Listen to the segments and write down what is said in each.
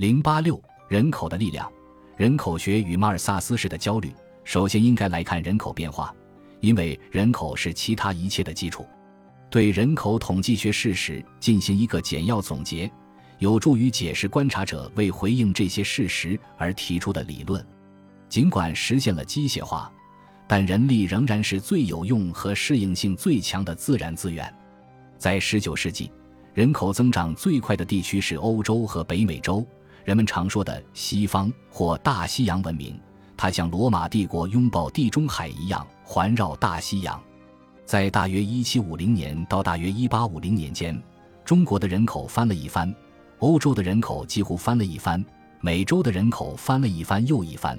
零八六人口的力量，人口学与马尔萨斯式的焦虑。首先应该来看人口变化，因为人口是其他一切的基础。对人口统计学事实进行一个简要总结，有助于解释观察者为回应这些事实而提出的理论。尽管实现了机械化，但人力仍然是最有用和适应性最强的自然资源。在十九世纪，人口增长最快的地区是欧洲和北美洲。人们常说的西方或大西洋文明，它像罗马帝国拥抱地中海一样环绕大西洋。在大约1750年到大约1850年间，中国的人口翻了一番，欧洲的人口几乎翻了一番，美洲的人口翻了一番又一番。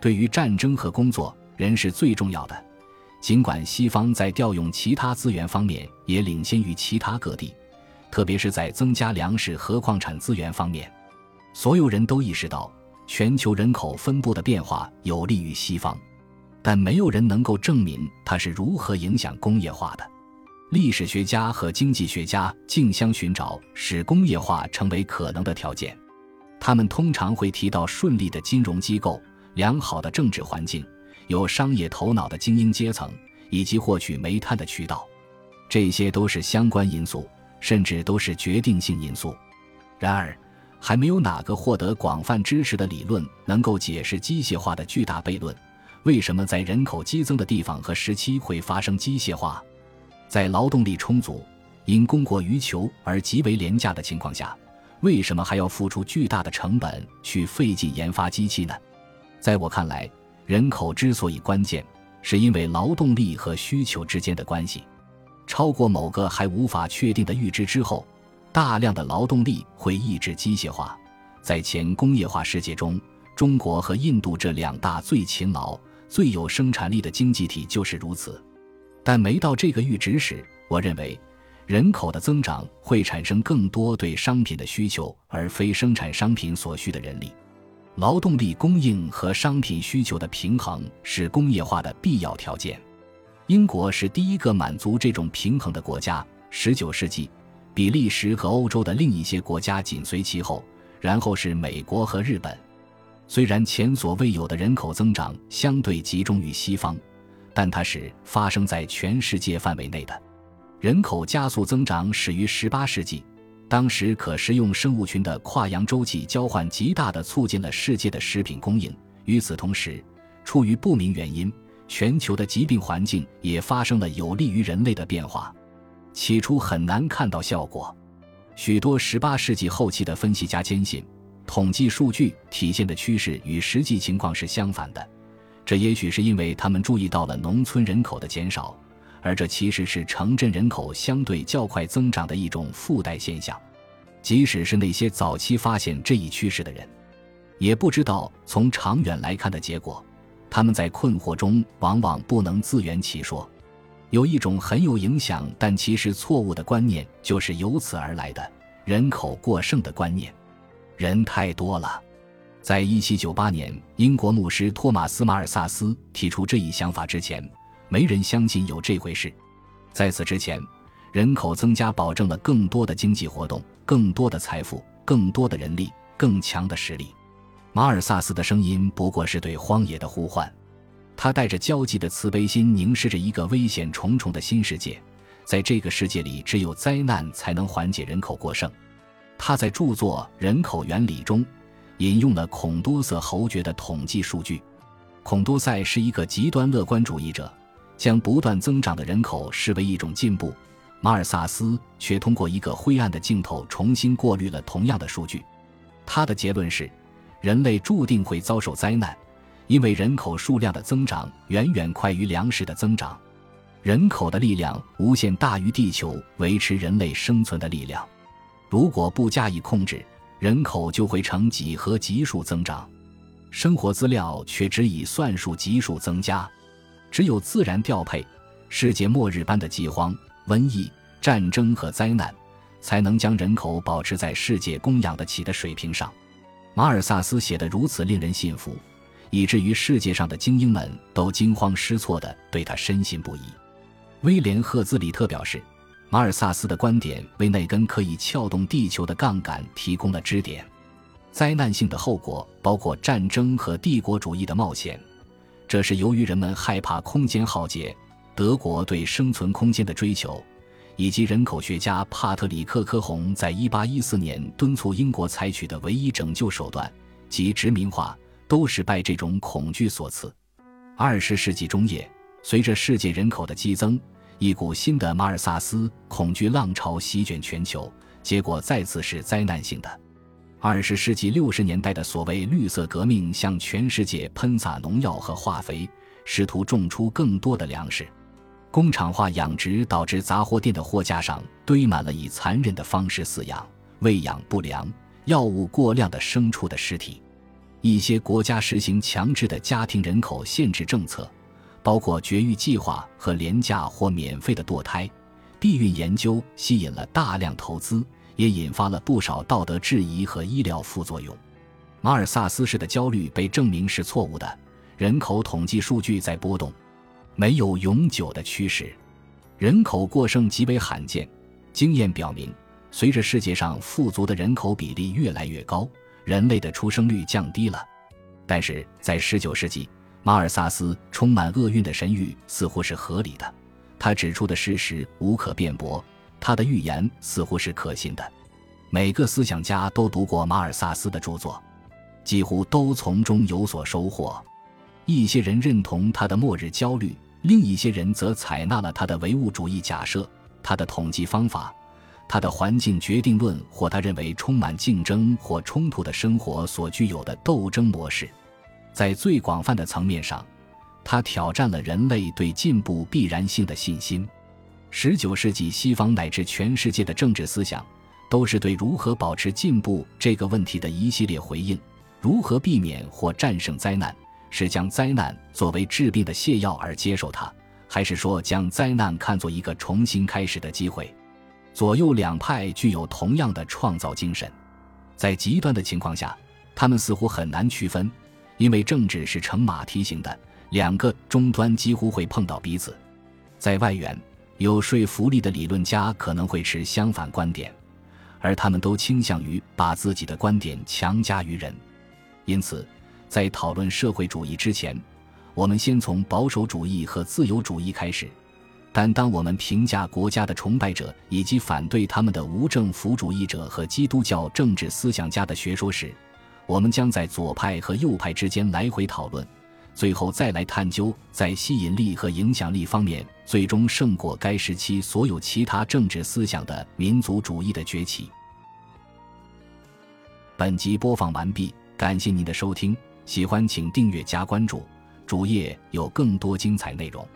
对于战争和工作，人是最重要的。尽管西方在调用其他资源方面也领先于其他各地，特别是在增加粮食和矿产资源方面。所有人都意识到，全球人口分布的变化有利于西方，但没有人能够证明它是如何影响工业化的。历史学家和经济学家竞相寻找使工业化成为可能的条件，他们通常会提到顺利的金融机构、良好的政治环境、有商业头脑的精英阶层以及获取煤炭的渠道，这些都是相关因素，甚至都是决定性因素。然而，还没有哪个获得广泛支持的理论能够解释机械化的巨大悖论。为什么在人口激增的地方和时期会发生机械化？在劳动力充足、因供过于求而极为廉价的情况下，为什么还要付出巨大的成本去费劲研发机器呢？在我看来，人口之所以关键，是因为劳动力和需求之间的关系超过某个还无法确定的阈值之后。大量的劳动力会抑制机械化，在前工业化世界中，中国和印度这两大最勤劳、最有生产力的经济体就是如此。但没到这个阈值时，我认为，人口的增长会产生更多对商品的需求，而非生产商品所需的人力。劳动力供应和商品需求的平衡是工业化的必要条件。英国是第一个满足这种平衡的国家。十九世纪。比利时和欧洲的另一些国家紧随其后，然后是美国和日本。虽然前所未有的人口增长相对集中于西方，但它是发生在全世界范围内的。人口加速增长始于18世纪，当时可食用生物群的跨洋洲际交换极大地促进了世界的食品供应。与此同时，出于不明原因，全球的疾病环境也发生了有利于人类的变化。起初很难看到效果，许多18世纪后期的分析家坚信，统计数据体现的趋势与实际情况是相反的。这也许是因为他们注意到了农村人口的减少，而这其实是城镇人口相对较快增长的一种附带现象。即使是那些早期发现这一趋势的人，也不知道从长远来看的结果。他们在困惑中往往不能自圆其说。有一种很有影响，但其实错误的观念，就是由此而来的人口过剩的观念。人太多了。在一七九八年，英国牧师托马斯·马尔萨斯提出这一想法之前，没人相信有这回事。在此之前，人口增加保证了更多的经济活动、更多的财富、更多的人力、更强的实力。马尔萨斯的声音不过是对荒野的呼唤。他带着焦急的慈悲心凝视着一个危险重重的新世界，在这个世界里，只有灾难才能缓解人口过剩。他在著作《人口原理》中引用了孔多塞侯爵的统计数据。孔多塞是一个极端乐观主义者，将不断增长的人口视为一种进步。马尔萨斯却通过一个灰暗的镜头重新过滤了同样的数据。他的结论是：人类注定会遭受灾难。因为人口数量的增长远远快于粮食的增长，人口的力量无限大于地球维持人类生存的力量。如果不加以控制，人口就会呈几何级数增长，生活资料却只以算术级数增加。只有自然调配，世界末日般的饥荒、瘟疫、战争和灾难，才能将人口保持在世界供养得起的水平上。马尔萨斯写得如此令人信服。以至于世界上的精英们都惊慌失措地对他深信不疑。威廉·赫兹里特表示，马尔萨斯的观点为那根可以撬动地球的杠杆提供了支点。灾难性的后果包括战争和帝国主义的冒险，这是由于人们害怕空间浩劫，德国对生存空间的追求，以及人口学家帕特里克·科洪在1814年敦促英国采取的唯一拯救手段即殖民化，都是拜这种恐惧所赐。二十世纪中叶，随着世界人口的激增，一股新的马尔萨斯恐惧浪潮席卷全球，结果再次是灾难性的。二十世纪六十年代的所谓绿色革命，向全世界喷洒农药和化肥，试图种出更多的粮食。工厂化养殖导致杂货店的货架上堆满了以残忍的方式饲养、喂养不良、药物过量的牲畜的尸体。一些国家实行强制的家庭人口限制政策，包括绝育计划和廉价或免费的堕胎、避孕研究，吸引了大量投资。也引发了不少道德质疑和医疗副作用。马尔萨斯式的焦虑被证明是错误的。人口统计数据在波动，没有永久的趋势。人口过剩极为罕见。经验表明，随着世界上富足的人口比例越来越高，人类的出生率降低了。但是在19世纪，马尔萨斯充满厄运的神谕似乎是合理的。他指出的事实无可辩驳。他的预言似乎是可信的，每个思想家都读过马尔萨斯的著作，几乎都从中有所收获。一些人认同他的末日焦虑，另一些人则采纳了他的唯物主义假设、他的统计方法、他的环境决定论或他认为充满竞争或冲突的生活所具有的斗争模式。在最广泛的层面上，他挑战了人类对进步必然性的信心。十九世纪，西方乃至全世界的政治思想，都是对如何保持进步这个问题的一系列回应。如何避免或战胜灾难？是将灾难作为治病的泻药而接受它，还是说将灾难看作一个重新开始的机会？左右两派具有同样的创造精神，在极端的情况下，他们似乎很难区分，因为政治是呈马蹄形的，两个终端几乎会碰到彼此。在外缘。有说服力的理论家可能会持相反观点，而他们都倾向于把自己的观点强加于人。因此，在讨论社会主义之前，我们先从保守主义和自由主义开始。但当我们评价国家的崇拜者以及反对他们的无政府主义者和基督教政治思想家的学说时，我们将在左派和右派之间来回讨论。最后再来探究，在吸引力和影响力方面，最终胜过该时期所有其他政治思想的民族主义的崛起。本集播放完毕，感谢您的收听，喜欢请订阅加关注，主页有更多精彩内容。